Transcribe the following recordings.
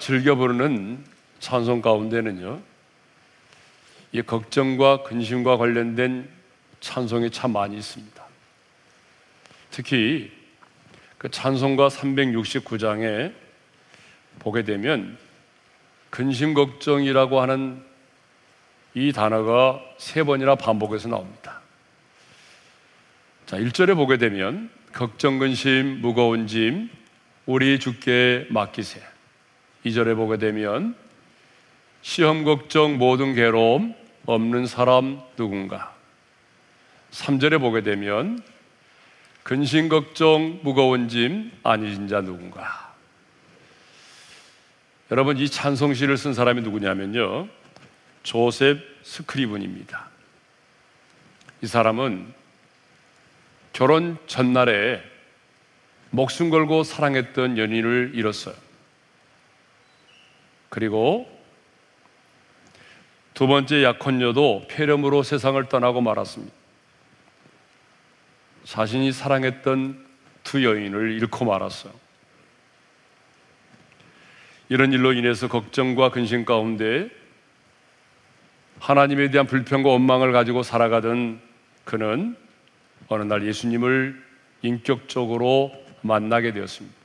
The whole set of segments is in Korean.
즐겨 부르는 찬송 가운데는요, 이 걱정과 근심과 관련된 찬송이 참 많이 있습니다. 특히 그 찬송가 369장에 보게 되면 근심 걱정이라고 하는 이 단어가 세 번이나 반복해서 나옵니다. 자, 1절에 보게 되면 걱정 근심 무거운 짐 우리 주께 맡기세. 2절에 보게 되면 시험 걱정 모든 괴로움 없는 사람 누군가. 3절에 보게 되면 근심 걱정 무거운 짐 아니진 자 누군가. 여러분 이 찬송시를 쓴 사람이 누구냐면요. 조셉 스크리븐입니다. 이 사람은 결혼 전날에 목숨 걸고 사랑했던 연인을 잃었어요. 그리고 두 번째 약혼녀도 폐렴으로 세상을 떠나고 말았습니다. 자신이 사랑했던 두 여인을 잃고 말았어요. 이런 일로 인해서 걱정과 근심 가운데 하나님에 대한 불평과 원망을 가지고 살아가던 그는 어느 날 예수님을 인격적으로 만나게 되었습니다.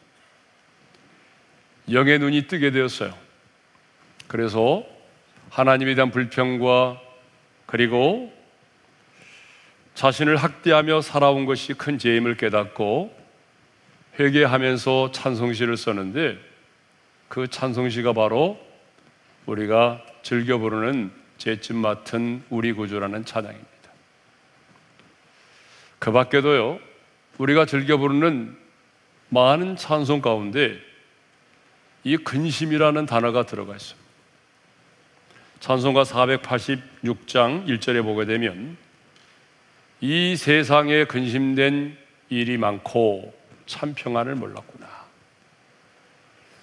영의 눈이 뜨게 되었어요. 그래서 하나님에 대한 불평과 그리고 자신을 학대하며 살아온 것이 큰 죄임을 깨닫고 회개하면서 찬송시를 썼는데 그 찬송시가 바로 우리가 즐겨 부르는 죄집 맡은 우리 구주라는 찬양입니다. 그 밖에도요, 우리가 즐겨 부르는 많은 찬송 가운데 이 근심이라는 단어가 들어가 있어요. 찬송가 486장 1절에 보게 되면 이 세상에 근심된 일이 많고 참 평안을 몰랐구나.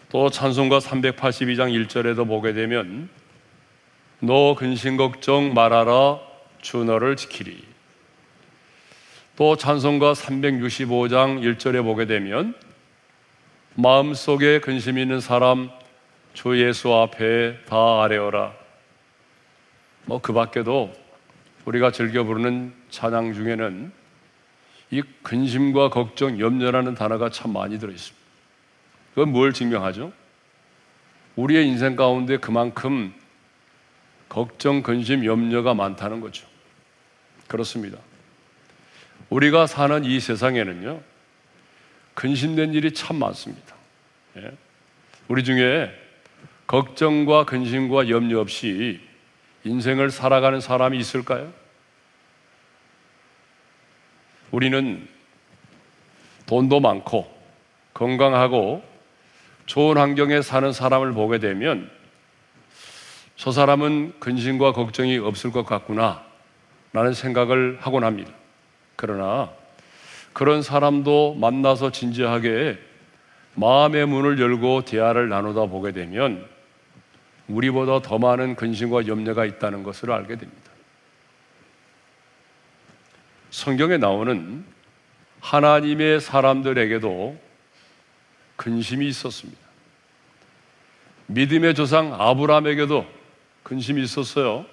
또 찬송가 382장 1절에도 보게 되면 너 근심 걱정 말아라 주 너를 지키리. 또 찬송가 365장 1절에 보게 되면 마음속에 근심 있는 사람 주 예수 앞에 다 아뢰어라. 뭐 그 밖에도 우리가 즐겨 부르는 찬양 중에는 이 근심과 걱정, 염려라는 단어가 참 많이 들어 있습니다. 그건 뭘 증명하죠? 우리의 인생 가운데 그만큼 걱정, 근심, 염려가 많다는 거죠. 그렇습니다. 우리가 사는 이 세상에는요, 근심된 일이 참 많습니다. 예. 우리 중에 걱정과 근심과 염려 없이 인생을 살아가는 사람이 있을까요? 우리는 돈도 많고 건강하고 좋은 환경에 사는 사람을 보게 되면 저 사람은 근심과 걱정이 없을 것 같구나 라는 생각을 하곤 합니다. 그러나 그런 사람도 만나서 진지하게 마음의 문을 열고 대화를 나누다 보게 되면 우리보다 더 많은 근심과 염려가 있다는 것을 알게 됩니다. 성경에 나오는 하나님의 사람들에게도 근심이 있었습니다. 믿음의 조상 아브라함에게도 근심이 있었어요.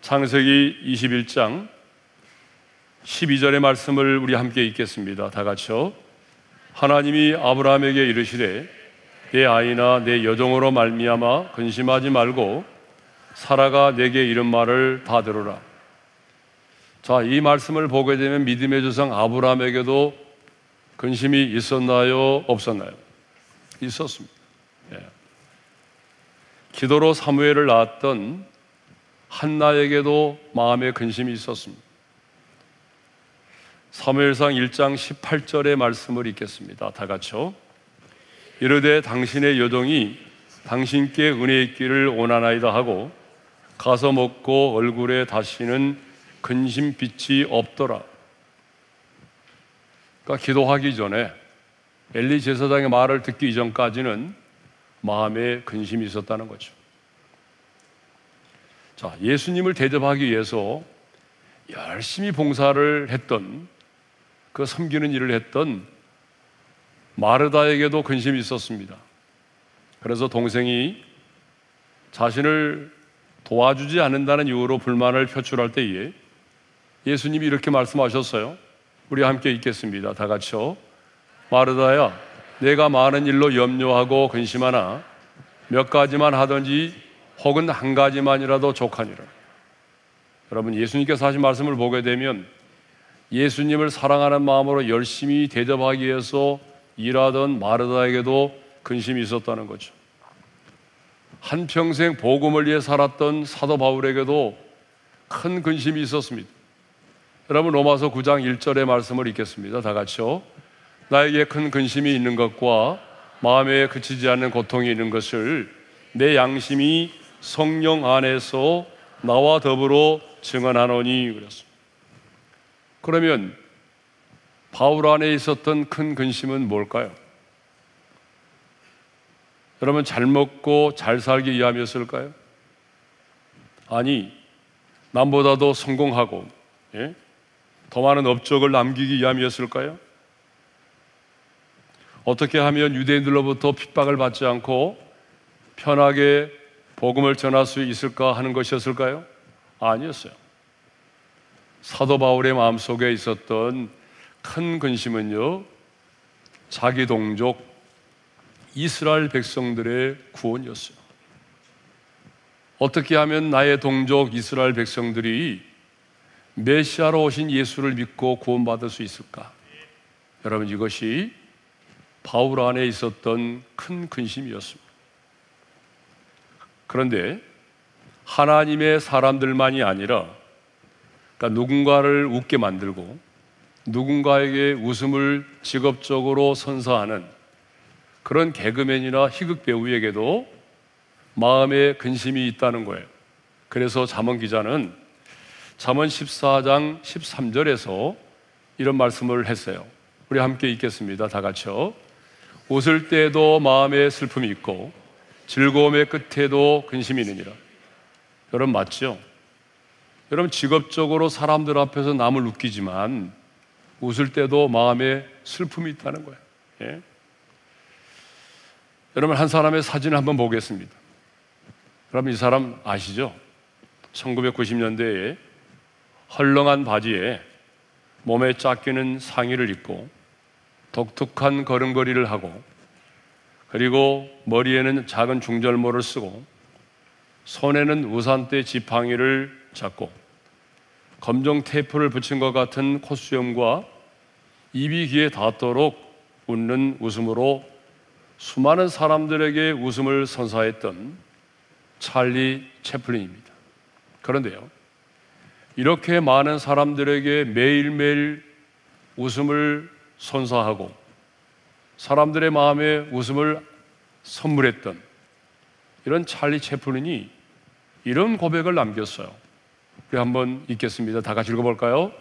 창세기 21장 12절의 말씀을 우리 함께 읽겠습니다. 다 같이요. 하나님이 아브라함에게 이르시되 내 아이나 내 여종으로 말미암아 근심하지 말고 사라가 내게 이런 말을 다 들어라. 자, 이 말씀을 보게 되면 믿음의 조상 아브라함에게도 근심이 있었나요? 없었나요? 있었습니다. 예. 기도로 사무엘을 낳았던 한나에게도 마음의 근심이 있었습니다. 사무엘상 1장 18절의 말씀을 읽겠습니다. 다 같이요. 이르되 당신의 여종이 당신께 은혜 있기를 원하나이다 하고 가서 먹고 얼굴에 다시는 근심빛이 없더라. 그러니까 기도하기 전에 엘리 제사장의 말을 듣기 이전까지는 마음에 근심이 있었다는 거죠. 자, 예수님을 대접하기 위해서 열심히 봉사를 했던 그 섬기는 일을 했던 마르다에게도 근심이 있었습니다. 그래서 동생이 자신을 도와주지 않는다는 이유로 불만을 표출할 때에 예수님이 이렇게 말씀하셨어요. 우리 함께 읽겠습니다. 다 같이요. 마르다야, 내가 많은 일로 염려하고 근심하나 몇 가지만 하든지 혹은 한 가지만이라도 족하니라. 여러분, 예수님께서 하신 말씀을 보게 되면 예수님을 사랑하는 마음으로 열심히 대접하기 위해서 일하던 마르다에게도 근심이 있었다는 거죠. 한평생 복음을 위해 살았던 사도 바울에게도 큰 근심이 있었습니다. 여러분 로마서 9장 1절의 말씀을 읽겠습니다. 다 같이요. 나에게 큰 근심이 있는 것과 마음에 그치지 않는 고통이 있는 것을 내 양심이 성령 안에서 나와 더불어 증언하노니 그랬습니다. 그러면 바울 안에 있었던 큰 근심은 뭘까요? 여러분 잘 먹고 잘 살기 위함이었을까요? 아니 남보다도 성공하고 예? 더 많은 업적을 남기기 위함이었을까요? 어떻게 하면 유대인들로부터 핍박을 받지 않고 편하게 복음을 전할 수 있을까 하는 것이었을까요? 아니었어요. 사도 바울의 마음속에 있었던 큰 근심은요, 자기 동족 이스라엘 백성들의 구원이었어요. 어떻게 하면 나의 동족 이스라엘 백성들이 메시아로 오신 예수를 믿고 구원받을 수 있을까? 여러분 이것이 바울 안에 있었던 큰 근심이었습니다. 그런데 하나님의 사람들만이 아니라 그러니까 누군가를 웃게 만들고 누군가에게 웃음을 직업적으로 선사하는 그런 개그맨이나 희극 배우에게도 마음에 근심이 있다는 거예요. 그래서 잠언 기자는 잠언 14장 13절에서 이런 말씀을 했어요. 우리 함께 읽겠습니다. 다 같이요. 웃을 때도 마음에 슬픔이 있고 즐거움의 끝에도 근심이 있느니라. 여러분 맞죠? 여러분 직업적으로 사람들 앞에서 남을 웃기지만 웃을 때도 마음에 슬픔이 있다는 거예요. 예? 여러분 한 사람의 사진을 한번 보겠습니다. 그럼 이 사람 아시죠? 1990년대에 헐렁한 바지에 몸에 짝끼는 상의를 입고 독특한 걸음걸이를 하고 그리고 머리에는 작은 중절모를 쓰고 손에는 우산대 지팡이를 잡고 검정 테이프를 붙인 것 같은 콧수염과 입이 귀에 닿도록 웃는 웃음으로 수많은 사람들에게 웃음을 선사했던 찰리 채플린입니다. 그런데요, 이렇게 많은 사람들에게 매일매일 웃음을 선사하고 사람들의 마음에 웃음을 선물했던 이런 찰리 채플린이 이런 고백을 남겼어요. 우리 한번 읽겠습니다. 다 같이 읽어볼까요?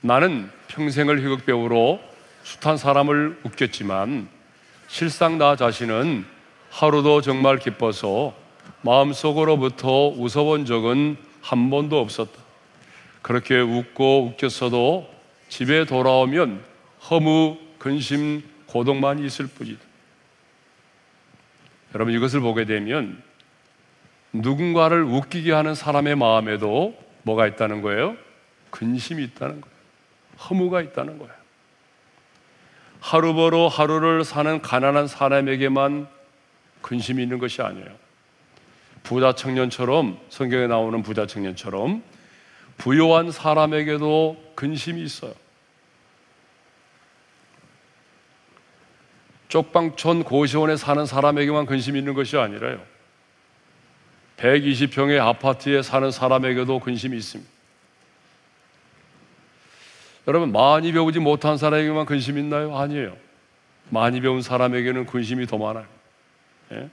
나는 평생을 희극 배우로 숱한 사람을 웃겼지만 실상 나 자신은 하루도 정말 기뻐서 마음속으로부터 웃어본 적은 한 번도 없었다. 그렇게 웃고 웃겼어도 집에 돌아오면 허무, 근심, 고독만 있을 뿐이다. 여러분 이것을 보게 되면 누군가를 웃기게 하는 사람의 마음에도 뭐가 있다는 거예요? 근심이 있다는 거예요. 허무가 있다는 거예요. 하루 벌어 하루를 사는 가난한 사람에게만 근심이 있는 것이 아니에요. 부자 청년처럼 성경에 나오는 부자 청년처럼 부요한 사람에게도 근심이 있어요. 쪽방촌 고시원에 사는 사람에게만 근심이 있는 것이 아니라요. 120평의 아파트에 사는 사람에게도 근심이 있습니다. 여러분 많이 배우지 못한 사람에게만 근심 있나요? 아니에요. 많이 배운 사람에게는 근심이 더 많아요. 예?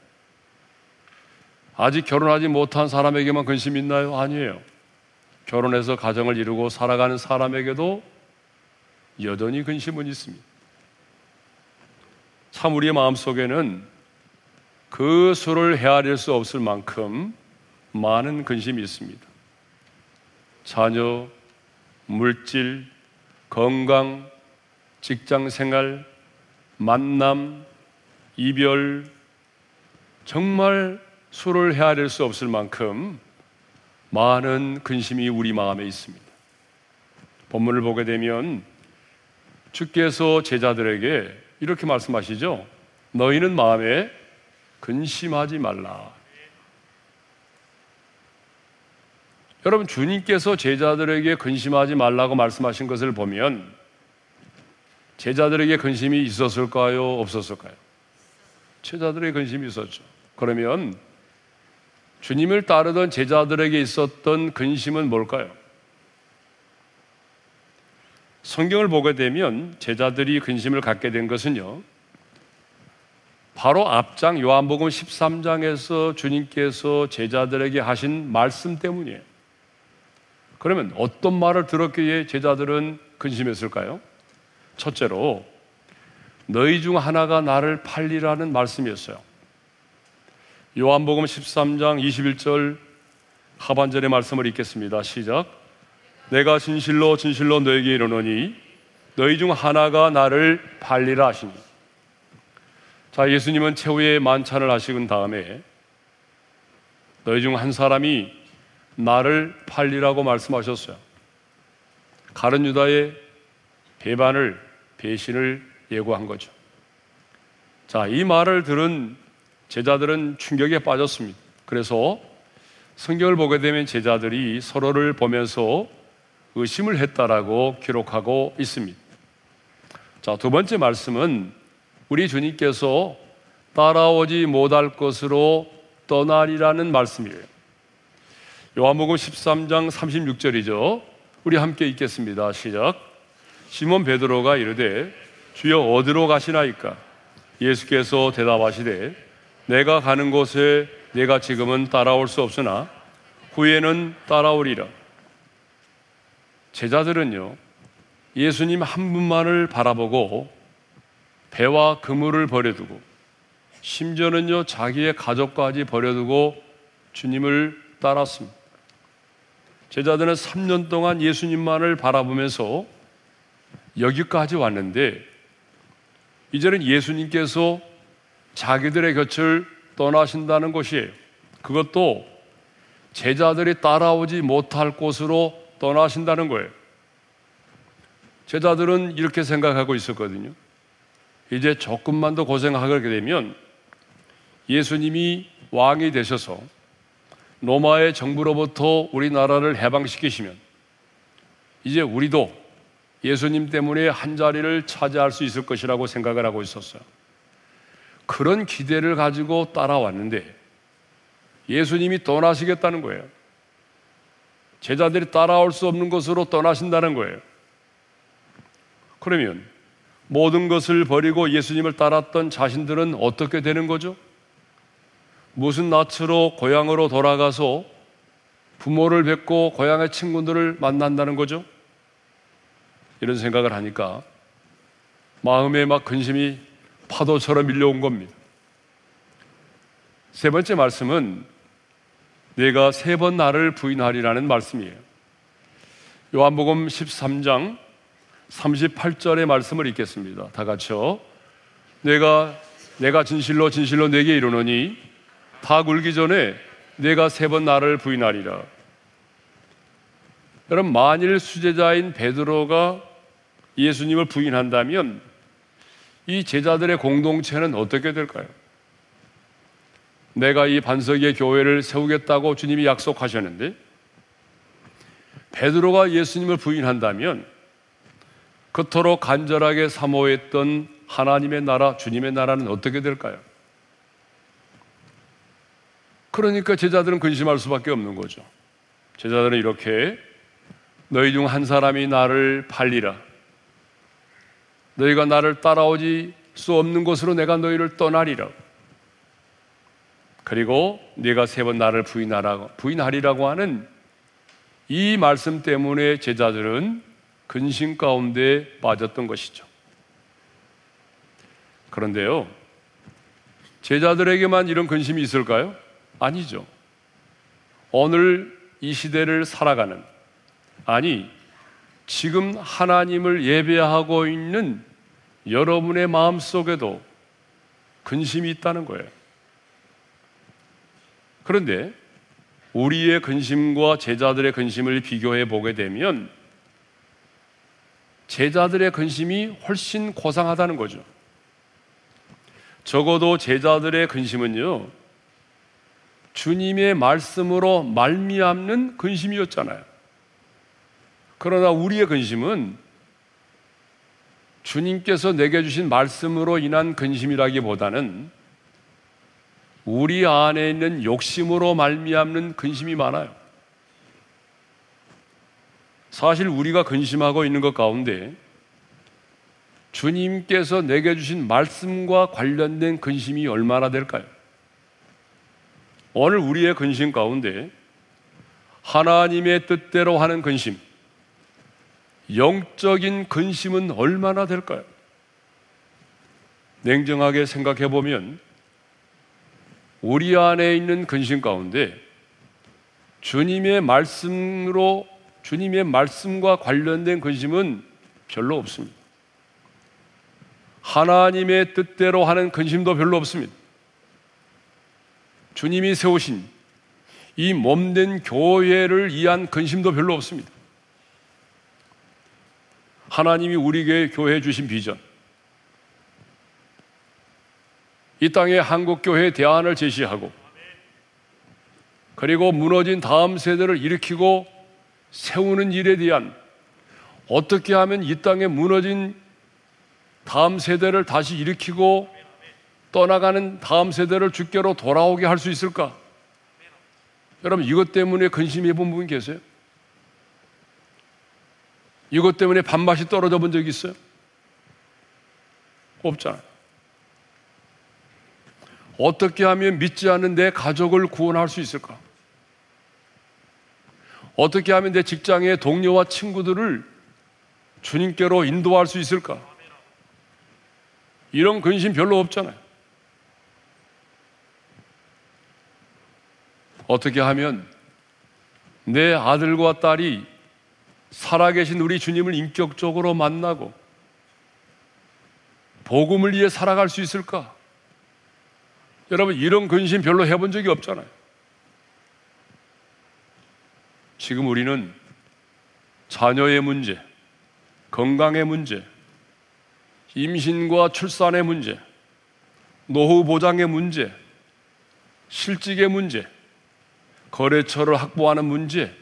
아직 결혼하지 못한 사람에게만 근심 있나요? 아니에요. 결혼해서 가정을 이루고 살아가는 사람에게도 여전히 근심은 있습니다. 참 우리의 마음 속에는 그 수를 헤아릴 수 없을 만큼 많은 근심이 있습니다. 자녀, 물질, 건강, 직장 생활, 만남, 이별, 정말 수를 헤아릴 수 없을 만큼 많은 근심이 우리 마음에 있습니다. 본문을 보게 되면 주께서 제자들에게 이렇게 말씀하시죠. 너희는 마음에 근심하지 말라. 여러분, 주님께서 제자들에게 근심하지 말라고 말씀하신 것을 보면 제자들에게 근심이 있었을까요? 없었을까요? 제자들의 근심이 있었죠. 그러면 주님을 따르던 제자들에게 있었던 근심은 뭘까요? 성경을 보게 되면 제자들이 근심을 갖게 된 것은요. 바로 앞장 요한복음 13장에서 주님께서 제자들에게 하신 말씀 때문이에요. 그러면 어떤 말을 들었기에 제자들은 근심했을까요? 첫째로 너희 중 하나가 나를 팔리라는 말씀이었어요. 요한복음 13장 21절 하반절의 말씀을 읽겠습니다. 시작. 내가 진실로 진실로 너에게 이르노니 너희 중 하나가 나를 팔리라 하시니. 자, 예수님은 최후의 만찬을 하시은 다음에 너희 중 한 사람이 나를 팔리라고 말씀하셨어요. 가른 유다의 배반을 배신을 예고한 거죠. 자, 이 말을 들은 제자들은 충격에 빠졌습니다. 그래서 성경을 보게 되면 제자들이 서로를 보면서 의심을 했다라고 기록하고 있습니다. 자, 두 번째 말씀은 우리 주님께서 따라오지 못할 것으로 떠나리라는 말씀이에요. 요한복음 13장 36절이죠. 우리 함께 읽겠습니다. 시작. 시몬 베드로가 이르되 주여 어디로 가시나이까? 예수께서 대답하시되 내가 가는 곳에 내가 지금은 따라올 수 없으나 후에는 따라오리라. 제자들은요, 예수님 한 분만을 바라보고 배와 그물을 버려두고 심지어는요, 자기의 가족까지 버려두고 주님을 따랐습니다. 제자들은 3년 동안 예수님만을 바라보면서 여기까지 왔는데 이제는 예수님께서 자기들의 곁을 떠나신다는 것이에요. 그것도 제자들이 따라오지 못할 곳으로 떠나신다는 거예요. 제자들은 이렇게 생각하고 있었거든요. 이제 조금만 더 고생하게 되면 예수님이 왕이 되셔서 로마의 정부로부터 우리나라를 해방시키시면 이제 우리도 예수님 때문에 한 자리를 차지할 수 있을 것이라고 생각을 하고 있었어요. 그런 기대를 가지고 따라왔는데 예수님이 떠나시겠다는 거예요. 제자들이 따라올 수 없는 것으로 떠나신다는 거예요. 그러면 모든 것을 버리고 예수님을 따랐던 자신들은 어떻게 되는 거죠? 무슨 낯으로 고향으로 돌아가서 부모를 뵙고 고향의 친구들을 만난다는 거죠? 이런 생각을 하니까 마음에 막 근심이 파도처럼 밀려온 겁니다. 세 번째 말씀은 내가 세 번 나를 부인하리라는 말씀이에요. 요한복음 13장 38절의 말씀을 읽겠습니다. 다 같이요. 내가 내가 진실로 진실로 내게 이르노니 다 굴기 전에 내가 세 번 나를 부인하리라. 여러분 만일 수제자인 베드로가 예수님을 부인한다면 이 제자들의 공동체는 어떻게 될까요? 내가 이 반석의 교회를 세우겠다고 주님이 약속하셨는데 베드로가 예수님을 부인한다면 그토록 간절하게 사모했던 하나님의 나라, 주님의 나라는 어떻게 될까요? 그러니까 제자들은 근심할 수밖에 없는 거죠. 제자들은 이렇게 너희 중 한 사람이 나를 팔리라. 너희가 나를 따라오지 수 없는 곳으로 내가 너희를 떠나리라. 그리고 네가 세 번 나를 부인하라고 부인하리라고 하는 이 말씀 때문에 제자들은 근심 가운데 빠졌던 것이죠. 그런데요. 제자들에게만 이런 근심이 있을까요? 아니죠. 오늘 이 시대를 살아가는 아니 지금 하나님을 예배하고 있는 여러분의 마음 속에도 근심이 있다는 거예요. 그런데 우리의 근심과 제자들의 근심을 비교해 보게 되면 제자들의 근심이 훨씬 고상하다는 거죠. 적어도 제자들의 근심은요. 주님의 말씀으로 말미암는 근심이었잖아요. 그러나 우리의 근심은 주님께서 내게 주신 말씀으로 인한 근심이라기보다는 우리 안에 있는 욕심으로 말미암는 근심이 많아요. 사실 우리가 근심하고 있는 것 가운데 주님께서 내게 주신 말씀과 관련된 근심이 얼마나 될까요? 오늘 우리의 근심 가운데 하나님의 뜻대로 하는 근심, 영적인 근심은 얼마나 될까요? 냉정하게 생각해 보면 우리 안에 있는 근심 가운데 주님의 말씀으로 주님의 말씀과 관련된 근심은 별로 없습니다. 하나님의 뜻대로 하는 근심도 별로 없습니다. 주님이 세우신 이 몸된 교회를 위한 근심도 별로 없습니다. 하나님이 우리에게 교회 주신 비전, 이 땅에 한국교회 대안을 제시하고, 그리고 무너진 다음 세대를 일으키고 세우는 일에 대한 어떻게 하면 이 땅에 무너진 다음 세대를 다시 일으키고 떠나가는 다음 세대를 주께로 돌아오게 할 수 있을까? 여러분 이것 때문에 근심해 본 분 계세요? 이것 때문에 밥맛이 떨어져 본 적 있어요? 없잖아요. 어떻게 하면 믿지 않는 내 가족을 구원할 수 있을까? 어떻게 하면 내 직장의 동료와 친구들을 주님께로 인도할 수 있을까? 이런 근심 별로 없잖아요. 어떻게 하면 내 아들과 딸이 살아계신 우리 주님을 인격적으로 만나고 복음을 위해 살아갈 수 있을까? 여러분, 이런 근심 별로 해본 적이 없잖아요. 지금 우리는 자녀의 문제, 건강의 문제, 임신과 출산의 문제, 노후 보장의 문제, 실직의 문제, 거래처를 확보하는 문제,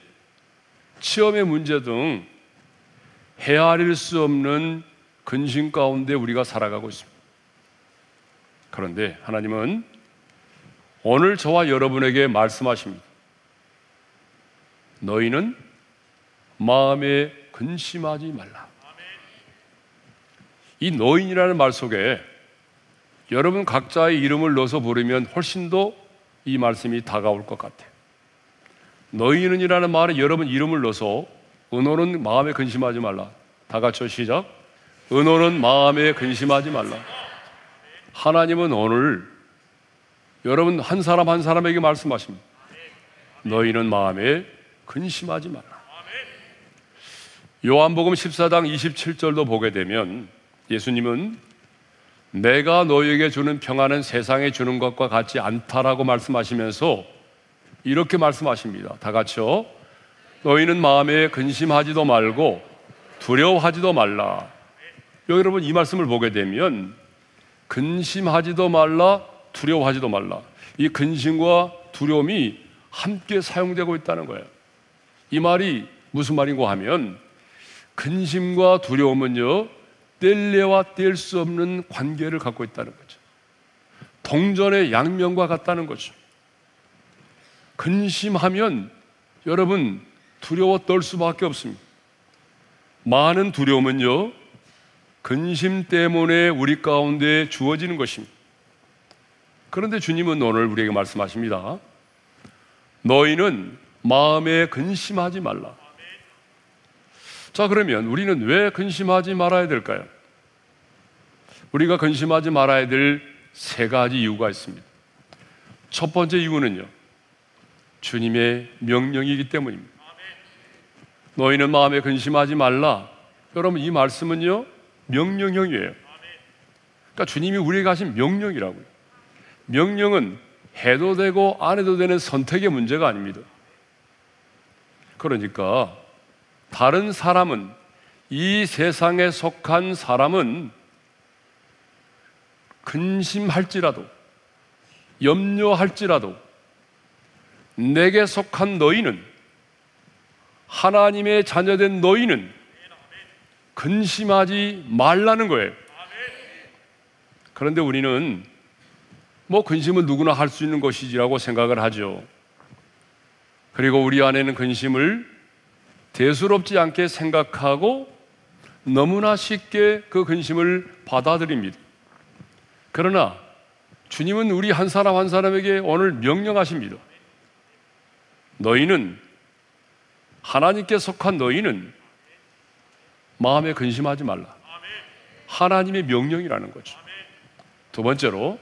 취업의 문제 등 헤아릴 수 없는 근심 가운데 우리가 살아가고 있습니다. 그런데 하나님은 오늘 저와 여러분에게 말씀하십니다. 너희는 마음에 근심하지 말라. 이 너희라는 말 속에 여러분 각자의 이름을 넣어서 부르면 훨씬 더 이 말씀이 다가올 것 같아요. 너희는이라는 말에 여러분 이름을 넣어서 은호는 마음에 근심하지 말라. 다 같이 시작. 은호는 마음에 근심하지 말라. 하나님은 오늘 여러분 한 사람 한 사람에게 말씀하십니다. 너희는 마음에 근심하지 말라. 요한복음 14장 27절도 보게 되면 예수님은 내가 너희에게 주는 평안은 세상에 주는 것과 같지 않다라고 말씀하시면서 이렇게 말씀하십니다. 다 같이요. 너희는 마음에 근심하지도 말고 두려워하지도 말라. 여러분 이 말씀을 보게 되면 근심하지도 말라, 두려워하지도 말라. 이 근심과 두려움이 함께 사용되고 있다는 거예요. 이 말이 무슨 말인고 하면 근심과 두려움은요 뗄래와 뗄 수 없는 관계를 갖고 있다는 거죠. 동전의 양면과 같다는 거죠. 근심하면 여러분 두려워 떨 수밖에 없습니다. 많은 두려움은요 근심 때문에 우리 가운데 주어지는 것입니다. 그런데 주님은 오늘 우리에게 말씀하십니다. 너희는 마음에 근심하지 말라. 자, 그러면 우리는 왜 근심하지 말아야 될까요? 우리가 근심하지 말아야 될 세 가지 이유가 있습니다. 첫 번째 이유는요, 주님의 명령이기 때문입니다. 너희는 마음에 근심하지 말라. 여러분, 이 말씀은요, 명령형이에요. 그러니까 주님이 우리에게 하신 명령이라고요. 명령은 해도 되고 안 해도 되는 선택의 문제가 아닙니다. 그러니까 다른 사람은 이 세상에 속한 사람은 근심할지라도 염려할지라도 내게 속한 너희는 하나님의 자녀된 너희는 근심하지 말라는 거예요. 그런데 우리는 뭐 근심은 누구나 할 수 있는 것이지라고 생각을 하죠. 그리고 우리 안에는 근심을 대수롭지 않게 생각하고 너무나 쉽게 그 근심을 받아들입니다. 그러나 주님은 우리 한 사람 한 사람에게 오늘 명령하십니다. 너희는 하나님께 속한 너희는 마음에 근심하지 말라. 하나님의 명령이라는 거죠. 두 번째로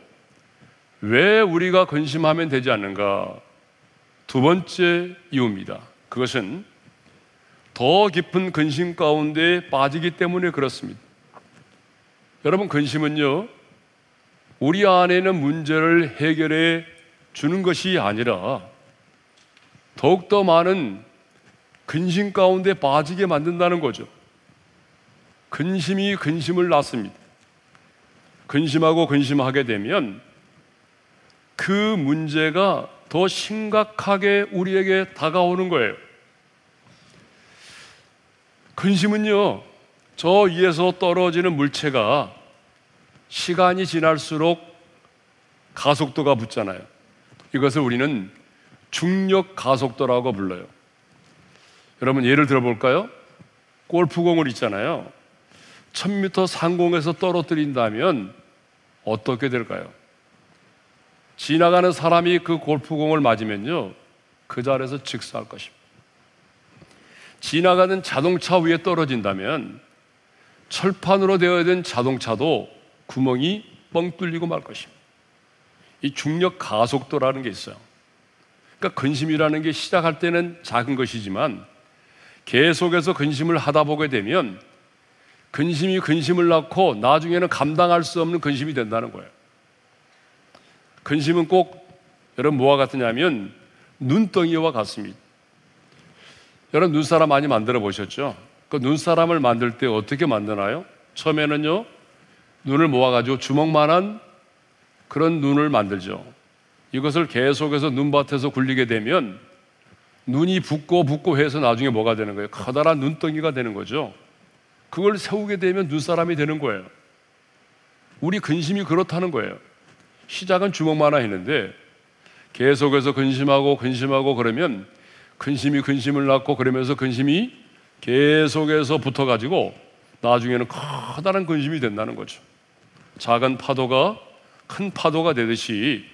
왜 우리가 근심하면 되지 않는가? 두 번째 이유입니다. 그것은 더 깊은 근심 가운데 빠지기 때문에 그렇습니다. 여러분, 근심은요, 우리 안에는 문제를 해결해 주는 것이 아니라 더욱더 많은 근심 가운데 빠지게 만든다는 거죠. 근심이 근심을 낳습니다. 근심하고 근심하게 되면 그 문제가 더 심각하게 우리에게 다가오는 거예요. 근심은요, 저 위에서 떨어지는 물체가 시간이 지날수록 가속도가 붙잖아요. 이것을 우리는 중력 가속도라고 불러요. 여러분 예를 들어 볼까요? 골프공을 있잖아요. 1000m 상공에서 떨어뜨린다면 어떻게 될까요? 지나가는 사람이 그 골프공을 맞으면요. 그 자리에서 즉사할 것입니다. 지나가는 자동차 위에 떨어진다면 철판으로 되어 있는 자동차도 구멍이 뻥 뚫리고 말 것입니다. 이 중력 가속도라는 게 있어요. 그러니까 근심이라는 게 시작할 때는 작은 것이지만 계속해서 근심을 하다 보게 되면 근심이 근심을 낳고 나중에는 감당할 수 없는 근심이 된다는 거예요. 근심은 꼭 여러분 뭐와 같으냐면 눈덩이와 같습니다. 여러분 눈사람 많이 만들어 보셨죠? 그 눈사람을 만들 때 어떻게 만드나요? 처음에는요 눈을 모아가지고 주먹만한 그런 눈을 만들죠. 이것을 계속해서 눈밭에서 굴리게 되면 눈이 붓고 붓고 해서 나중에 뭐가 되는 거예요? 커다란 눈덩이가 되는 거죠. 그걸 세우게 되면 눈사람이 되는 거예요. 우리 근심이 그렇다는 거예요. 시작은 주먹만 하 했는데 계속해서 근심하고 근심하고 그러면 근심이 근심을 낳고 그러면서 근심이 계속해서 붙어가지고 나중에는 커다란 근심이 된다는 거죠. 작은 파도가 큰 파도가 되듯이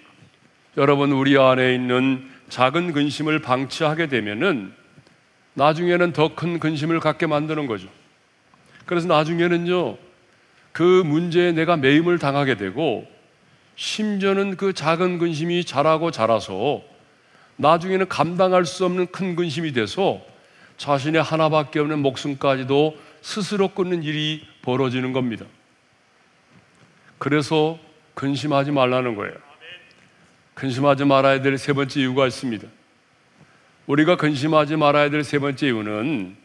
여러분 우리 안에 있는 작은 근심을 방치하게 되면은 나중에는 더 큰 근심을 갖게 만드는 거죠. 그래서 나중에는요, 그 문제에 내가 매임을 당하게 되고, 심지어는 그 작은 근심이 자라고 자라서 나중에는 감당할 수 없는 큰 근심이 돼서 자신의 하나밖에 없는 목숨까지도 스스로 끊는 일이 벌어지는 겁니다. 그래서 근심하지 말라는 거예요. 근심하지 말아야 될 세 번째 이유가 있습니다. 우리가 근심하지 말아야 될 세 번째 이유는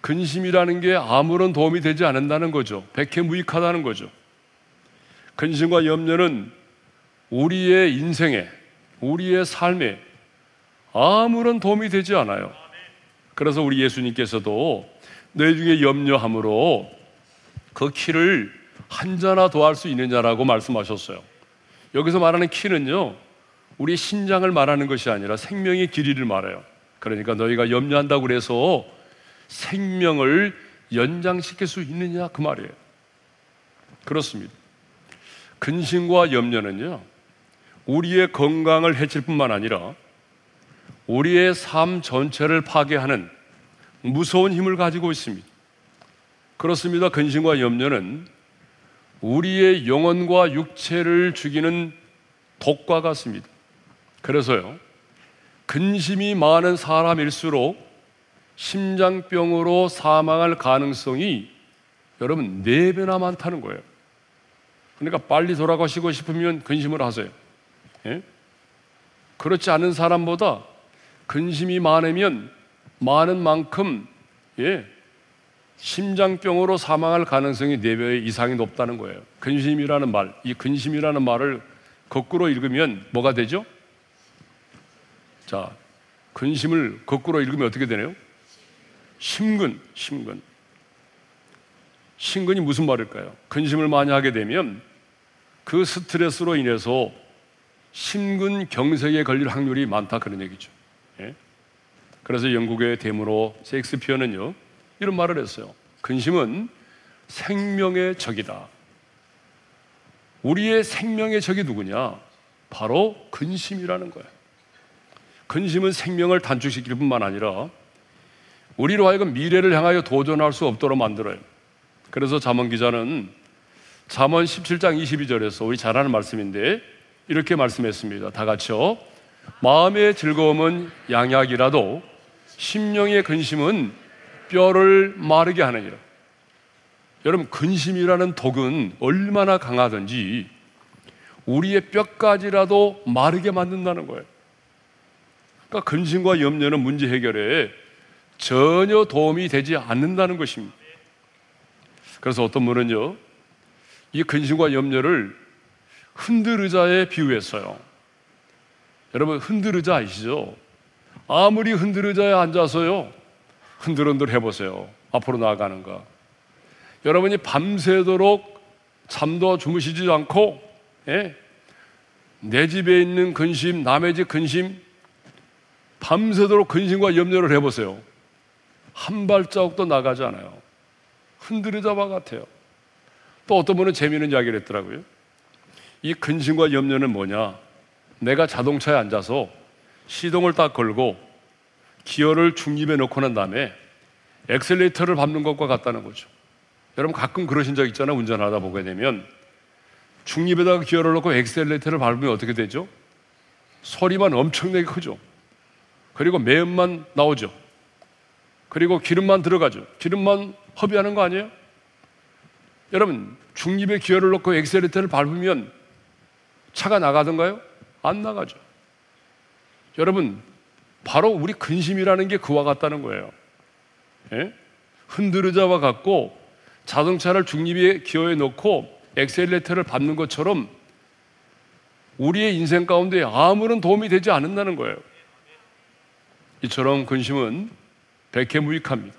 근심이라는 게 아무런 도움이 되지 않는다는 거죠. 백해무익하다는 거죠. 근심과 염려는 우리의 인생에, 우리의 삶에 아무런 도움이 되지 않아요. 그래서 우리 예수님께서도 내 중에 염려함으로 그 키를 한 자나 더할 수 있느냐라고 말씀하셨어요. 여기서 말하는 키는요, 우리 신장을 말하는 것이 아니라 생명의 길이를 말해요. 그러니까 너희가 염려한다고 그래서 생명을 연장시킬 수 있느냐 그 말이에요. 그렇습니다. 근심과 염려는요, 우리의 건강을 해칠 뿐만 아니라 우리의 삶 전체를 파괴하는 무서운 힘을 가지고 있습니다. 그렇습니다. 근심과 염려는 우리의 영혼과 육체를 죽이는 독과 같습니다. 그래서요, 근심이 많은 사람일수록 심장병으로 사망할 가능성이 여러분 네 배나 많다는 거예요. 그러니까 빨리 돌아가시고 싶으면 근심을 하세요. 예? 그렇지 않은 사람보다 근심이 많으면 많은 만큼 예, 심장병으로 사망할 가능성이 4배 이상이 높다는 거예요. 근심이라는 말, 이 근심이라는 말을 거꾸로 읽으면 뭐가 되죠? 자, 근심을 거꾸로 읽으면 어떻게 되나요? 심근, 심근. 심근이 무슨 말일까요? 근심을 많이 하게 되면 그 스트레스로 인해서 심근 경색에 걸릴 확률이 많다 그런 얘기죠. 예? 그래서 영국의 대문호 셰익스피어는요 이런 말을 했어요. 근심은 생명의 적이다. 우리의 생명의 적이 누구냐? 바로 근심이라는 거예요. 근심은 생명을 단축시킬 뿐만 아니라 우리로 하여금 미래를 향하여 도전할 수 없도록 만들어요. 그래서 잠언 기자는 잠언 17장 22절에서 우리 잘 아는 말씀인데 이렇게 말씀했습니다. 다 같이요. 마음의 즐거움은 양약이라도 심령의 근심은 뼈를 마르게 하느니라. 여러분 근심이라는 독은 얼마나 강하든지 우리의 뼈까지라도 마르게 만든다는 거예요. 그러니까 근심과 염려는 문제 해결에 전혀 도움이 되지 않는다는 것입니다. 그래서 어떤 분은요, 이 근심과 염려를 흔들의자에 비유했어요. 여러분, 흔들의자 아시죠? 아무리 흔들의자에 앉아서요, 흔들흔들 해보세요. 앞으로 나아가는가. 여러분이 밤새도록 잠도 주무시지 않고, 예? 내 집에 있는 근심, 남의 집 근심, 밤새도록 근심과 염려를 해보세요. 한 발자국도 나가지 않아요. 흔들의자와 같아요. 또 어떤 분은 재미있는 이야기를 했더라고요. 이 근심과 염려는 뭐냐? 내가 자동차에 앉아서 시동을 딱 걸고 기어를 중립에 넣고 난 다음에 엑셀레이터를 밟는 것과 같다는 거죠. 여러분 가끔 그러신 적 있잖아요. 운전하다 보게 되면 중립에다가 기어를 넣고 엑셀레이터를 밟으면 어떻게 되죠? 소리만 엄청나게 크죠. 그리고 매연만 나오죠. 그리고 기름만 들어가죠. 기름만 허비하는 거 아니에요? 여러분, 중립에 기어를 넣고 엑셀레이터를 밟으면 차가 나가던가요? 안 나가죠. 여러분, 바로 우리 근심이라는 게 그와 같다는 거예요. 예? 흔들의자와 같고 자동차를 중립에 기어에 넣고 엑셀레이터를 밟는 것처럼 우리의 인생 가운데 아무런 도움이 되지 않는다는 거예요. 이처럼 근심은 백해무익합니다.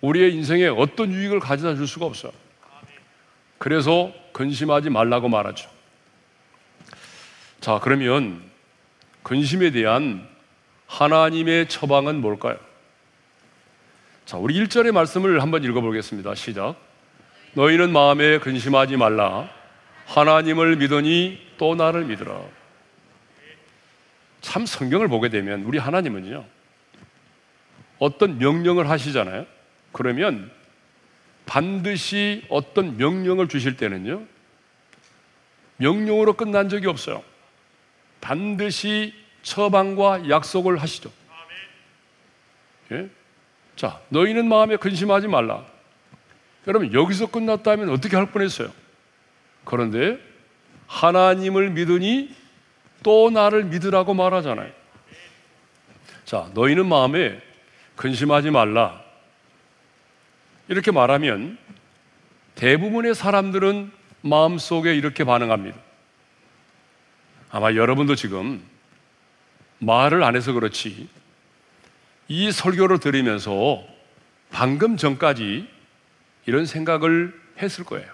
우리의 인생에 어떤 유익을 가져다 줄 수가 없어요. 그래서 근심하지 말라고 말하죠. 자, 그러면 근심에 대한 하나님의 처방은 뭘까요? 자, 우리 1절의 말씀을 한번 읽어보겠습니다. 시작. 너희는 마음에 근심하지 말라. 하나님을 믿으니 또 나를 믿으라. 참 성경을 보게 되면 우리 하나님은요. 어떤 명령을 하시잖아요. 그러면 반드시 어떤 명령을 주실 때는요. 명령으로 끝난 적이 없어요. 반드시 처방과 약속을 하시죠. 예? 자, 너희는 마음에 근심하지 말라. 여러분, 여기서 끝났다면 어떻게 할 뻔했어요? 그런데 하나님을 믿으니 또 나를 믿으라고 말하잖아요. 자, 너희는 마음에 근심하지 말라. 이렇게 말하면 대부분의 사람들은 마음속에 이렇게 반응합니다. 아마 여러분도 지금 말을 안 해서 그렇지 이 설교를 들으면서 방금 전까지 이런 생각을 했을 거예요.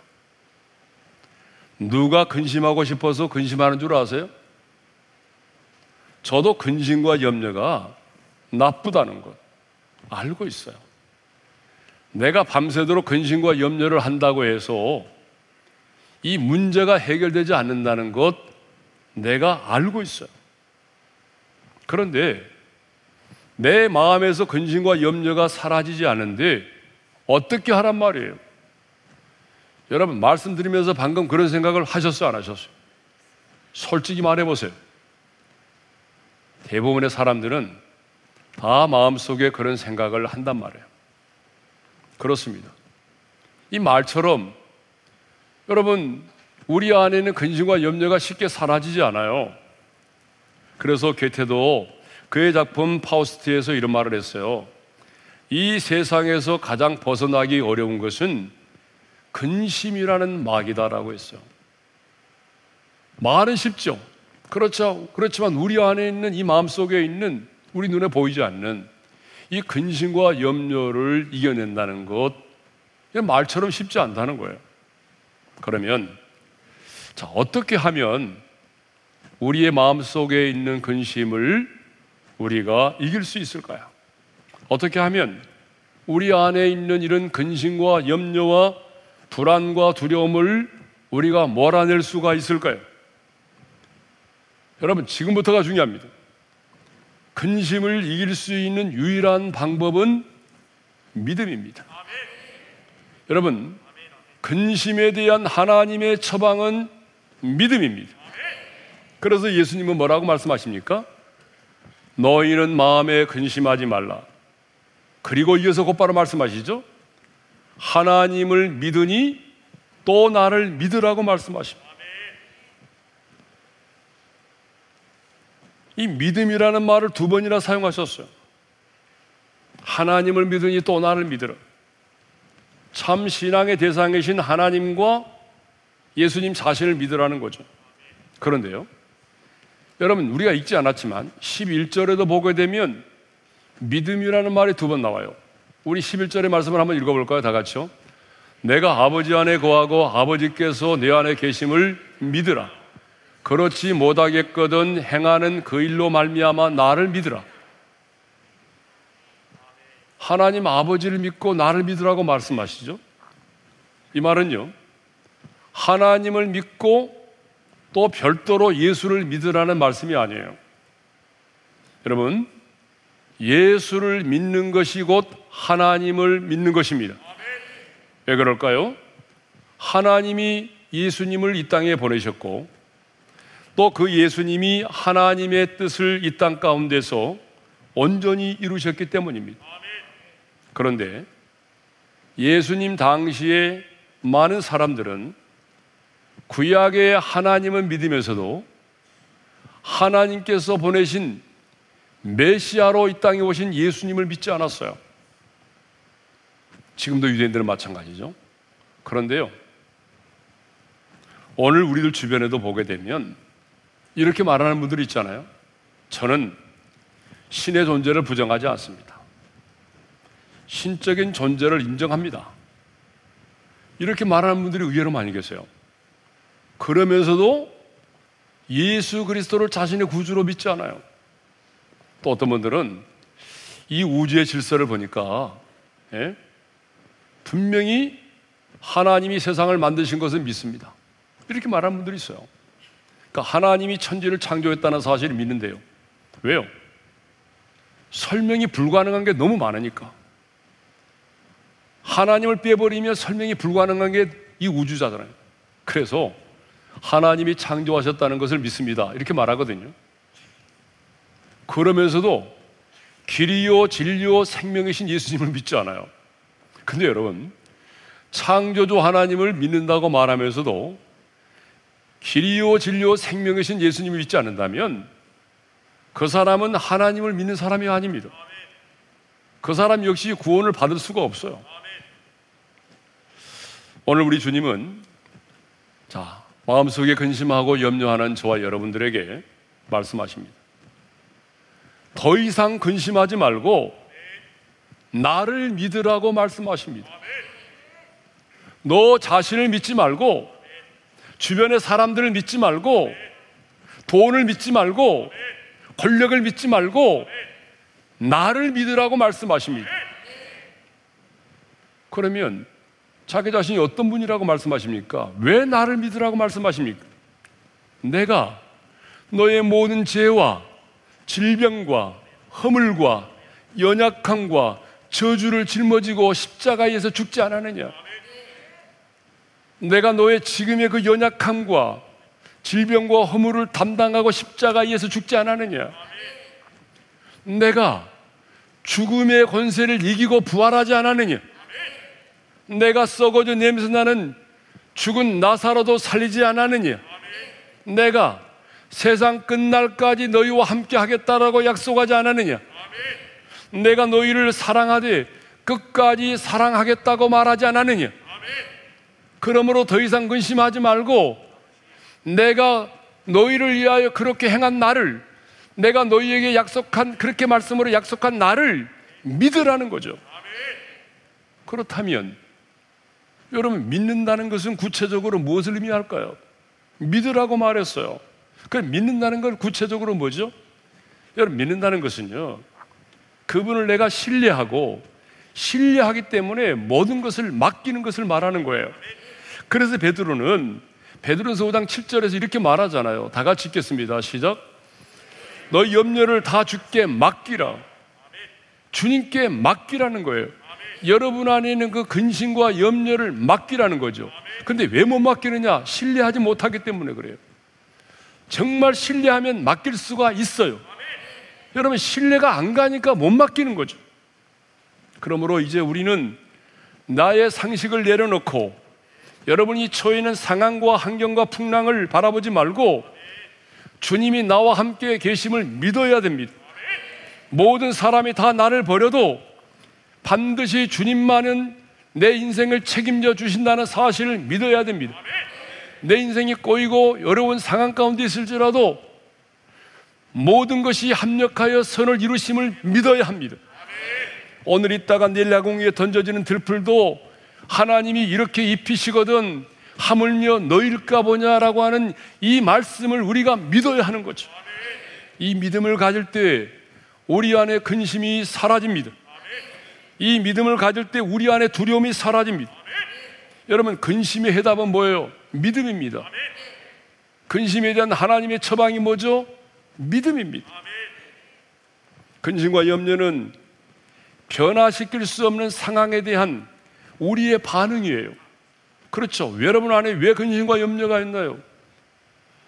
누가 근심하고 싶어서 근심하는 줄 아세요? 저도 근심과 염려가 나쁘다는 것 알고 있어요. 내가 밤새도록 근심과 염려를 한다고 해서 이 문제가 해결되지 않는다는 것 내가 알고 있어요. 그런데 내 마음에서 근심과 염려가 사라지지 않는데 어떻게 하란 말이에요? 여러분 말씀드리면서 방금 그런 생각을 하셨어요, 안 하셨어요? 솔직히 말해 보세요. 대부분의 사람들은 다 마음속에 그런 생각을 한단 말이에요. 그렇습니다. 이 말처럼 여러분 우리 안에는 근심과 염려가 쉽게 사라지지 않아요. 그래서 괴테도 그의 작품 파우스트에서 이런 말을 했어요. 이 세상에서 가장 벗어나기 어려운 것은 근심이라는 막이다라고 했어요. 말은 쉽죠. 그렇죠. 그렇지만 우리 안에 있는 이 마음 속에 있는 우리 눈에 보이지 않는 이 근심과 염려를 이겨낸다는 것, 말처럼 쉽지 않다는 거예요. 그러면, 자, 어떻게 하면 우리의 마음 속에 있는 근심을 우리가 이길 수 있을까요? 어떻게 하면 우리 안에 있는 이런 근심과 염려와 불안과 두려움을 우리가 몰아낼 수가 있을까요? 여러분, 지금부터가 중요합니다. 근심을 이길 수 있는 유일한 방법은 믿음입니다. 여러분, 근심에 대한 하나님의 처방은 믿음입니다. 그래서 예수님은 뭐라고 말씀하십니까? 너희는 마음에 근심하지 말라. 그리고 이어서 곧바로 말씀하시죠. 하나님을 믿으니 또 나를 믿으라고 말씀하십니다. 이 믿음이라는 말을 두 번이나 사용하셨어요. 하나님을 믿으니 또 나를 믿으라. 참 신앙의 대상이신 하나님과 예수님 자신을 믿으라는 거죠. 그런데요. 여러분, 우리가 읽지 않았지만 11절에도 보게 되면 믿음이라는 말이 두 번 나와요. 우리 11절의 말씀을 한번 읽어볼까요? 다 같이요. 내가 아버지 안에 거하고 아버지께서 내 안에 계심을 믿으라. 그렇지 못하겠거든 행하는 그 일로 말미암아 나를 믿으라. 하나님 아버지를 믿고 나를 믿으라고 말씀하시죠. 이 말은요. 하나님을 믿고 또 별도로 예수를 믿으라는 말씀이 아니에요. 여러분, 예수를 믿는 것이 곧 하나님을 믿는 것입니다. 왜 그럴까요? 하나님이 예수님을 이 땅에 보내셨고 또 그 예수님이 하나님의 뜻을 이 땅 가운데서 온전히 이루셨기 때문입니다. 그런데 예수님 당시에 많은 사람들은 구약의 하나님을 믿으면서도 하나님께서 보내신 메시아로 이 땅에 오신 예수님을 믿지 않았어요. 지금도 유대인들은 마찬가지죠. 그런데요, 오늘 우리들 주변에도 보게 되면 이렇게 말하는 분들이 있잖아요. 저는 신의 존재를 부정하지 않습니다. 신적인 존재를 인정합니다. 이렇게 말하는 분들이 의외로 많이 계세요. 그러면서도 예수 그리스도를 자신의 구주로 믿지 않아요. 또 어떤 분들은 이 우주의 질서를 보니까 예? 분명히 하나님이 세상을 만드신 것을 믿습니다. 이렇게 말하는 분들이 있어요. 그러니까 하나님이 천지를 창조했다는 사실을 믿는데요. 왜요? 설명이 불가능한 게 너무 많으니까. 하나님을 빼버리면 설명이 불가능한 게 이 우주자잖아요. 그래서 하나님이 창조하셨다는 것을 믿습니다. 이렇게 말하거든요. 그러면서도 길이요, 진리요, 생명이신 예수님을 믿지 않아요. 근데 여러분, 창조주 하나님을 믿는다고 말하면서도 길이요 진리요 생명이신 예수님을 믿지 않는다면 그 사람은 하나님을 믿는 사람이 아닙니다. 그 사람 역시 구원을 받을 수가 없어요. 오늘 우리 주님은 자, 마음속에 근심하고 염려하는 저와 여러분들에게 말씀하십니다. 더 이상 근심하지 말고 나를 믿으라고 말씀하십니다. 너 자신을 믿지 말고 주변의 사람들을 믿지 말고 돈을 믿지 말고 권력을 믿지 말고 나를 믿으라고 말씀하십니다. 그러면 자기 자신이 어떤 분이라고 말씀하십니까? 왜 나를 믿으라고 말씀하십니까? 내가 너의 모든 죄와 질병과 허물과 연약함과 저주를 짊어지고 십자가에서 죽지 않았느냐? 내가 너의 지금의 그 연약함과 질병과 허물을 담당하고 십자가에서 죽지 않았느냐? 내가 죽음의 권세를 이기고 부활하지 않았느냐? 내가 썩어져 냄새나는 죽은 나사로도 살리지 않았느냐? 내가 세상 끝날까지 너희와 함께 하겠다라고 약속하지 않았느냐? 내가 너희를 사랑하되 끝까지 사랑하겠다고 말하지 않았느냐? 그러므로 더 이상 근심하지 말고 내가 너희를 위하여 그렇게 행한 나를 내가 너희에게 약속한 그렇게 말씀으로 약속한 나를 믿으라는 거죠. 그렇다면 여러분 믿는다는 것은 구체적으로 무엇을 의미할까요? 믿으라고 말했어요. 그 믿는다는 걸 구체적으로 뭐죠? 여러분 믿는다는 것은요. 그분을 내가 신뢰하고 신뢰하기 때문에 모든 것을 맡기는 것을 말하는 거예요. 그래서 베드로는 베드로서 5장 7절에서 이렇게 말하잖아요. 다 같이 읽겠습니다. 시작. 너 염려를 다 주께 맡기라. 주님께 맡기라는 거예요. 여러분 안에 있는 그 근심과 염려를 맡기라는 거죠. 근데 왜 못 맡기느냐? 신뢰하지 못하기 때문에 그래요. 정말 신뢰하면 맡길 수가 있어요. 여러분, 신뢰가 안 가니까 못 맡기는 거죠. 그러므로 이제 우리는 나의 상식을 내려놓고 여러분이 처해 있는 상황과 환경과 풍랑을 바라보지 말고 주님이 나와 함께 계심을 믿어야 됩니다. 모든 사람이 다 나를 버려도 반드시 주님만은 내 인생을 책임져 주신다는 사실을 믿어야 됩니다. 내 인생이 꼬이고 어려운 상황 가운데 있을지라도 모든 것이 합력하여 선을 이루심을 믿어야 합니다. 오늘 있다가 내일 야공에 던져지는 들풀도 하나님이 이렇게 입히시거든 하물며 너일까 보냐라고 하는 이 말씀을 우리가 믿어야 하는 거죠. 이 믿음을 가질 때 우리 안에 근심이 사라집니다. 이 믿음을 가질 때 우리 안에 두려움이 사라집니다. 여러분, 근심의 해답은 뭐예요? 믿음입니다. 근심에 대한 하나님의 처방이 뭐죠? 믿음입니다. 근심과 염려는 변화시킬 수 없는 상황에 대한 우리의 반응이에요. 그렇죠. 여러분 안에 왜 근심과 염려가 있나요?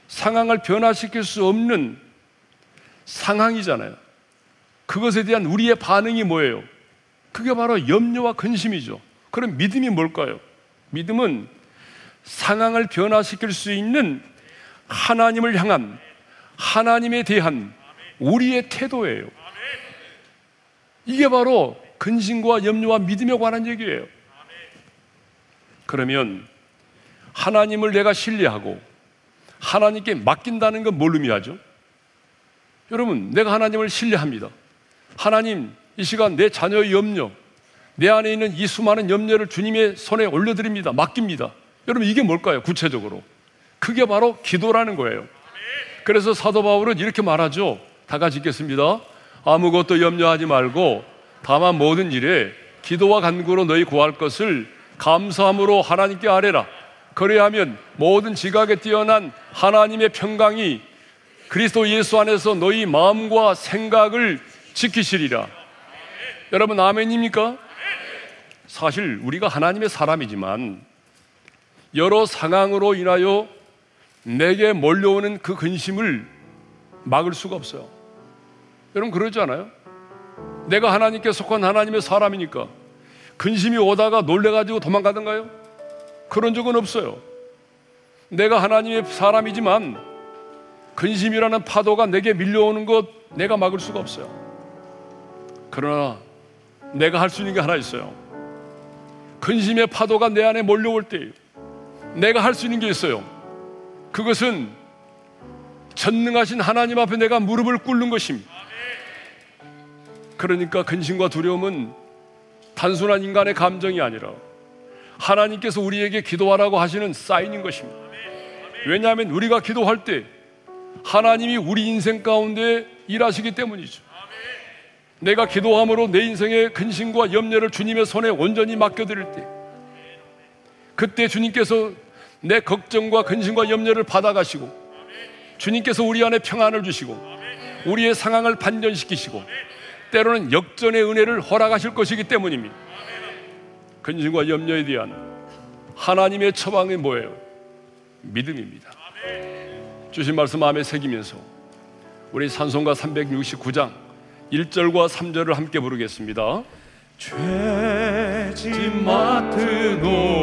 상황을 변화시킬 수 없는 상황이잖아요. 그것에 대한 우리의 반응이 뭐예요? 그게 바로 염려와 근심이죠. 그럼 믿음이 뭘까요? 믿음은 상황을 변화시킬 수 있는 하나님을 향한 하나님에 대한 우리의 태도예요. 이게 바로 근심과 염려와 믿음에 관한 얘기예요. 그러면 하나님을 내가 신뢰하고 하나님께 맡긴다는 건 뭘 의미하죠? 여러분, 내가 하나님을 신뢰합니다. 하나님, 이 시간 내 자녀의 염려, 내 안에 있는 이 수많은 염려를 주님의 손에 올려드립니다. 맡깁니다. 여러분, 이게 뭘까요? 구체적으로. 그게 바로 기도라는 거예요. 그래서 사도 바울은 이렇게 말하죠. 다 같이 읽겠습니다. 아무것도 염려하지 말고 다만 모든 일에 기도와 간구로 너희 구할 것을 감사함으로 하나님께 아뢰라. 그래야하면 모든 지각에 뛰어난 하나님의 평강이 그리스도 예수 안에서 너희 마음과 생각을 지키시리라. 여러분 아멘입니까? 사실 우리가 하나님의 사람이지만 여러 상황으로 인하여 내게 몰려오는 그 근심을 막을 수가 없어요. 여러분 그러지 않아요? 내가 하나님께 속한 하나님의 사람이니까 근심이 오다가 놀래가지고 도망가던가요? 그런 적은 없어요. 내가 하나님의 사람이지만 근심이라는 파도가 내게 밀려오는 것 내가 막을 수가 없어요. 그러나 내가 할 수 있는 게 하나 있어요. 근심의 파도가 내 안에 몰려올 때 내가 할 수 있는 게 있어요. 그것은 전능하신 하나님 앞에 내가 무릎을 꿇는 것입니다. 그러니까 근심과 두려움은 단순한 인간의 감정이 아니라 하나님께서 우리에게 기도하라고 하시는 사인인 것입니다. 왜냐하면 우리가 기도할 때 하나님이 우리 인생 가운데 일하시기 때문이죠. 내가 기도함으로 내 인생의 근심과 염려를 주님의 손에 온전히 맡겨드릴 때, 그때 주님께서 내 걱정과 근심과 염려를 받아가시고, 주님께서 우리 안에 평안을 주시고, 우리의 상황을 반전시키시고, 때로는 역전의 은혜를 허락하실 것이기 때문입니다. 근심과 염려에 대한 하나님의 처방이 뭐예요? 믿음입니다. 주신 말씀 마음에 새기면서 우리 산송가 369장 1절과 3절을 함께 부르겠습니다. 죄짐 맡은 우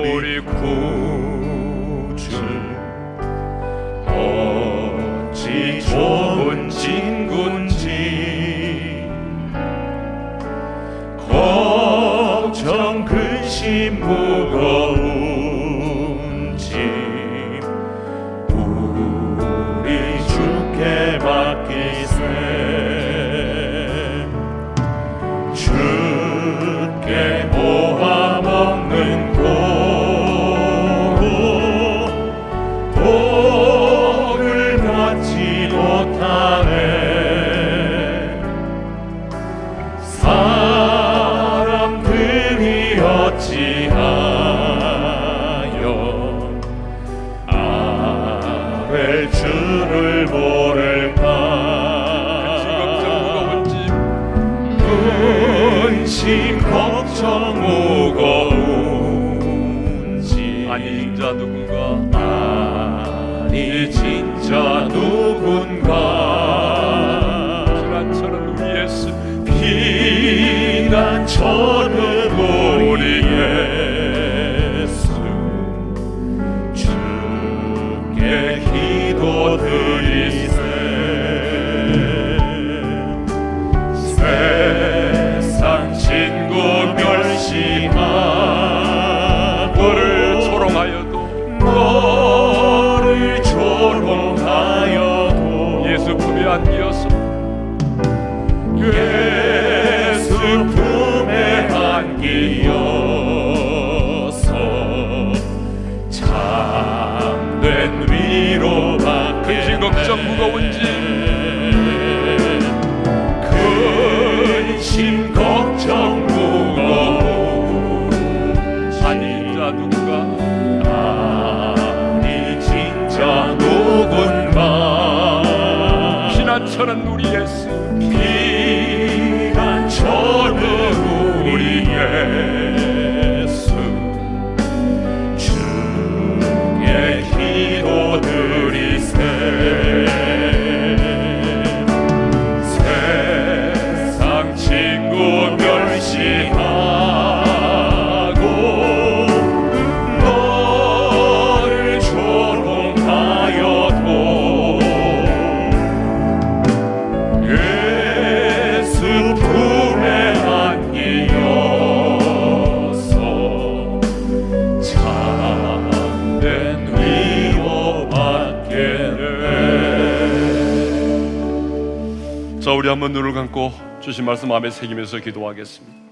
말씀 마음에 새기면서 기도하겠습니다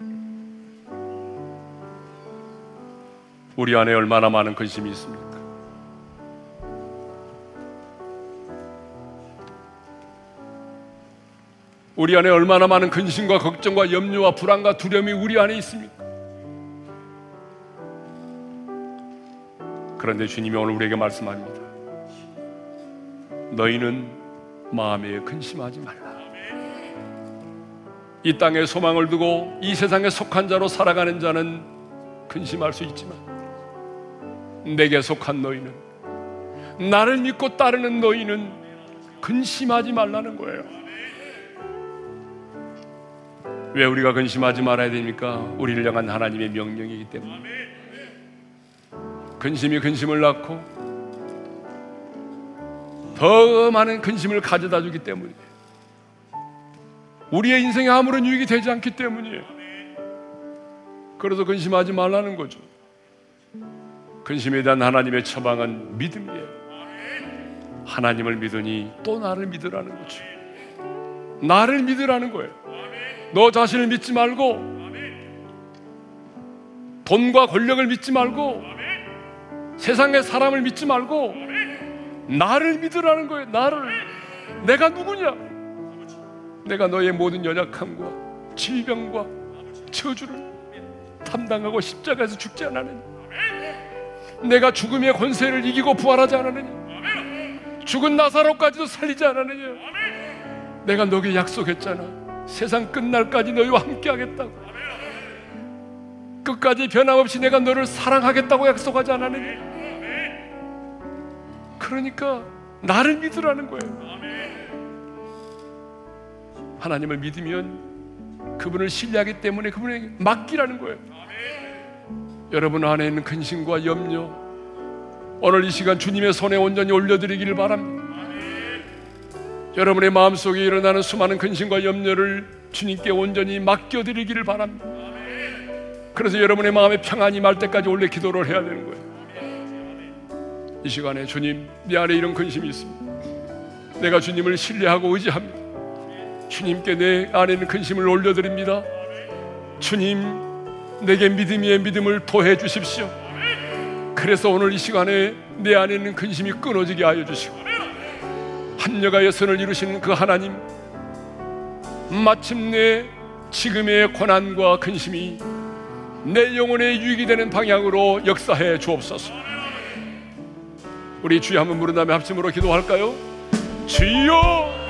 우리 안에 얼마나 많은 근심이 있습니까? 우리 안에 얼마나 많은 근심과 걱정과 염려와 불안과 두려움이 우리 안에 있습니까? 그런데 주님이 오늘 우리에게 말씀합니다. 너희는 마음에 근심하지 말라. 이 땅에 소망을 두고 이 세상에 속한 자로 살아가는 자는 근심할 수 있지만 내게 속한 너희는 나를 믿고 따르는 너희는 근심하지 말라는 거예요. 왜 우리가 근심하지 말아야 됩니까? 우리를 향한 하나님의 명령이기 때문에. 근심이 근심을 낳고 더 많은 근심을 가져다 주기 때문에 우리의 인생에 아무런 유익이 되지 않기 때문이에요. 그래서 근심하지 말라는 거죠. 근심에 대한 하나님의 처방은 믿음이에요. 하나님을 믿으니 또 나를 믿으라는 거죠. 나를 믿으라는 거예요. 너 자신을 믿지 말고 돈과 권력을 믿지 말고 세상의 사람을 믿지 말고 나를 믿으라는 거예요. 나를 내가 누구냐? 내가 너의 모든 연약함과 질병과 저주를 담당하고 십자가에서 죽지 않았느냐? 내가 죽음의 권세를 이기고 부활하지 않았느냐? 죽은 나사로까지도 살리지 않았느냐? 내가 너에게 약속했잖아. 세상 끝날까지 너희와 함께 하겠다고. 끝까지 변함없이 내가 너를 사랑하겠다고 약속하지 않았느냐? 그러니까 나를 믿으라는 거예요. 하나님을 믿으면 그분을 신뢰하기 때문에 그분에게 맡기라는 거예요. 여러분 안에 있는 근심과 염려 오늘 이 시간 주님의 손에 온전히 올려드리기를 바랍니다. 여러분의 마음 속에 일어나는 수많은 근심과 염려를 주님께 온전히 맡겨드리기를 바랍니다. 그래서 여러분의 마음에 평안이 말 때까지 원래 기도를 해야 되는 거예요. 이 시간에 주님, 내 안에 이런 근심이 있습니다. 내가 주님을 신뢰하고 의지합니다. 주님께 내 안에 있는 근심을 올려드립니다. 주님, 내게 믿음 위에 믿음을 더해 주십시오. 그래서 오늘 이 시간에 내 안에 있는 근심이 끊어지게 하여 주시고 한여가의 선을 이루시는 그 하나님 마침내 지금의 고난과 근심이 내 영혼의 유익이 되는 방향으로 역사해 주옵소서 우리 주여 한번 부른 다음에 합심으로 기도할까요? 주여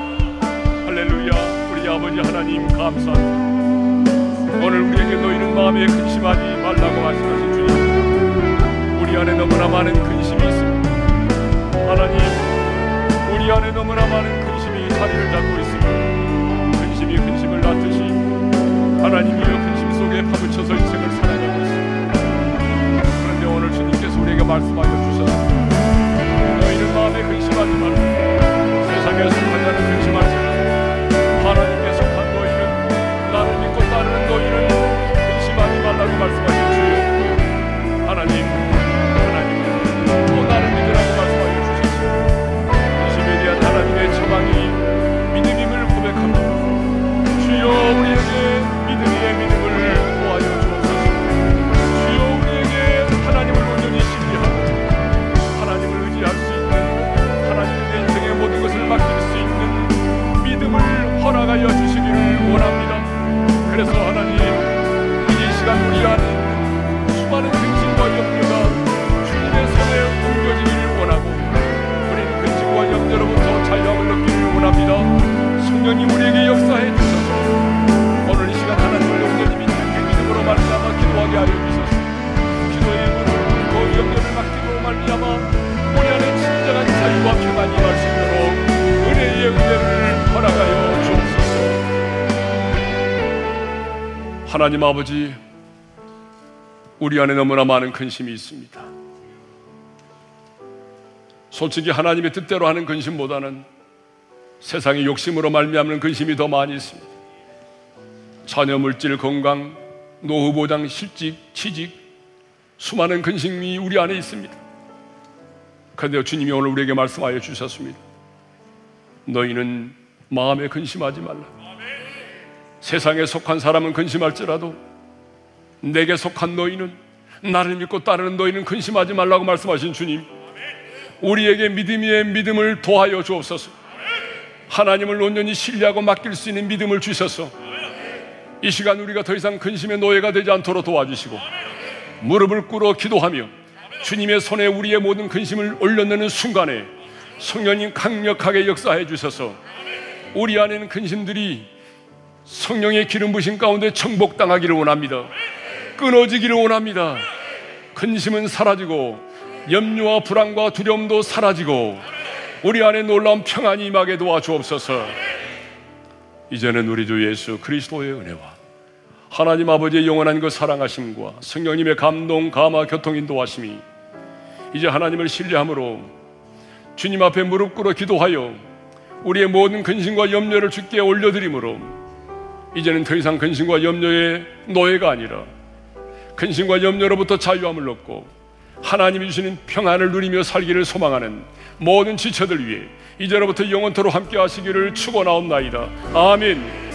할렐루야. 우리 아버지 하나님 감사합니다. 오늘 우리에게 너희는 마음에 근심하지 말라고 말씀하신 주님 우리 안에 너무나 많은 근심이 있습니다. 하나님 우리 안에 너무나 많은 근심이 자리를 잡고 있습니다 하나님 아버지 우리 안에 너무나 많은 근심이 있습니다 솔직히 하나님의 뜻대로 하는 근심보다는 세상의 욕심으로 말미암는 근심이 더 많이 있습니다 자녀 물질 건강 노후 보장 실직 취직 수많은 근심이 우리 안에 있습니다. 그런데 주님이 오늘 우리에게 말씀하여 주셨습니다. 너희는 마음에 근심하지 말라. 세상에 속한 사람은 근심할지라도 내게 속한 너희는 나를 믿고 따르는 너희는 근심하지 말라고 말씀하신 주님. 우리에게 믿음 위에 믿음을 도하여 주옵소서. 하나님을 온전히 신뢰하고 맡길 수 있는 믿음을 주셔서 이 시간 우리가 더 이상 근심의 노예가 되지 않도록 도와주시고 무릎을 꿇어 기도하며 주님의 손에 우리의 모든 근심을 올려내는 순간에 성령님 강력하게 역사해 주셔서 우리 안에는 근심들이 성령의 기름 부신 가운데 정복당하기를 원합니다. 끊어지기를 원합니다. 근심은 사라지고 염려와 불안과 두려움도 사라지고 우리 안에 놀라운 평안이 임하게 도와주옵소서. 이제는 우리 주 예수 그리스도의 은혜와 하나님 아버지의 영원한 그 사랑하심과 성령님의 감동, 감화, 교통 인도하심이 이제 하나님을 신뢰함으로 주님 앞에 무릎 꿇어 기도하여 우리의 모든 근심과 염려를 주께 올려드림으로 이제는 더 이상 근심과 염려의 노예가 아니라 근심과 염려로부터 자유함을 얻고 하나님이 주시는 평안을 누리며 살기를 소망하는 모든 지체들 위해 이제로부터 영원토로 함께 하시기를 축원하옵나이다. 아멘.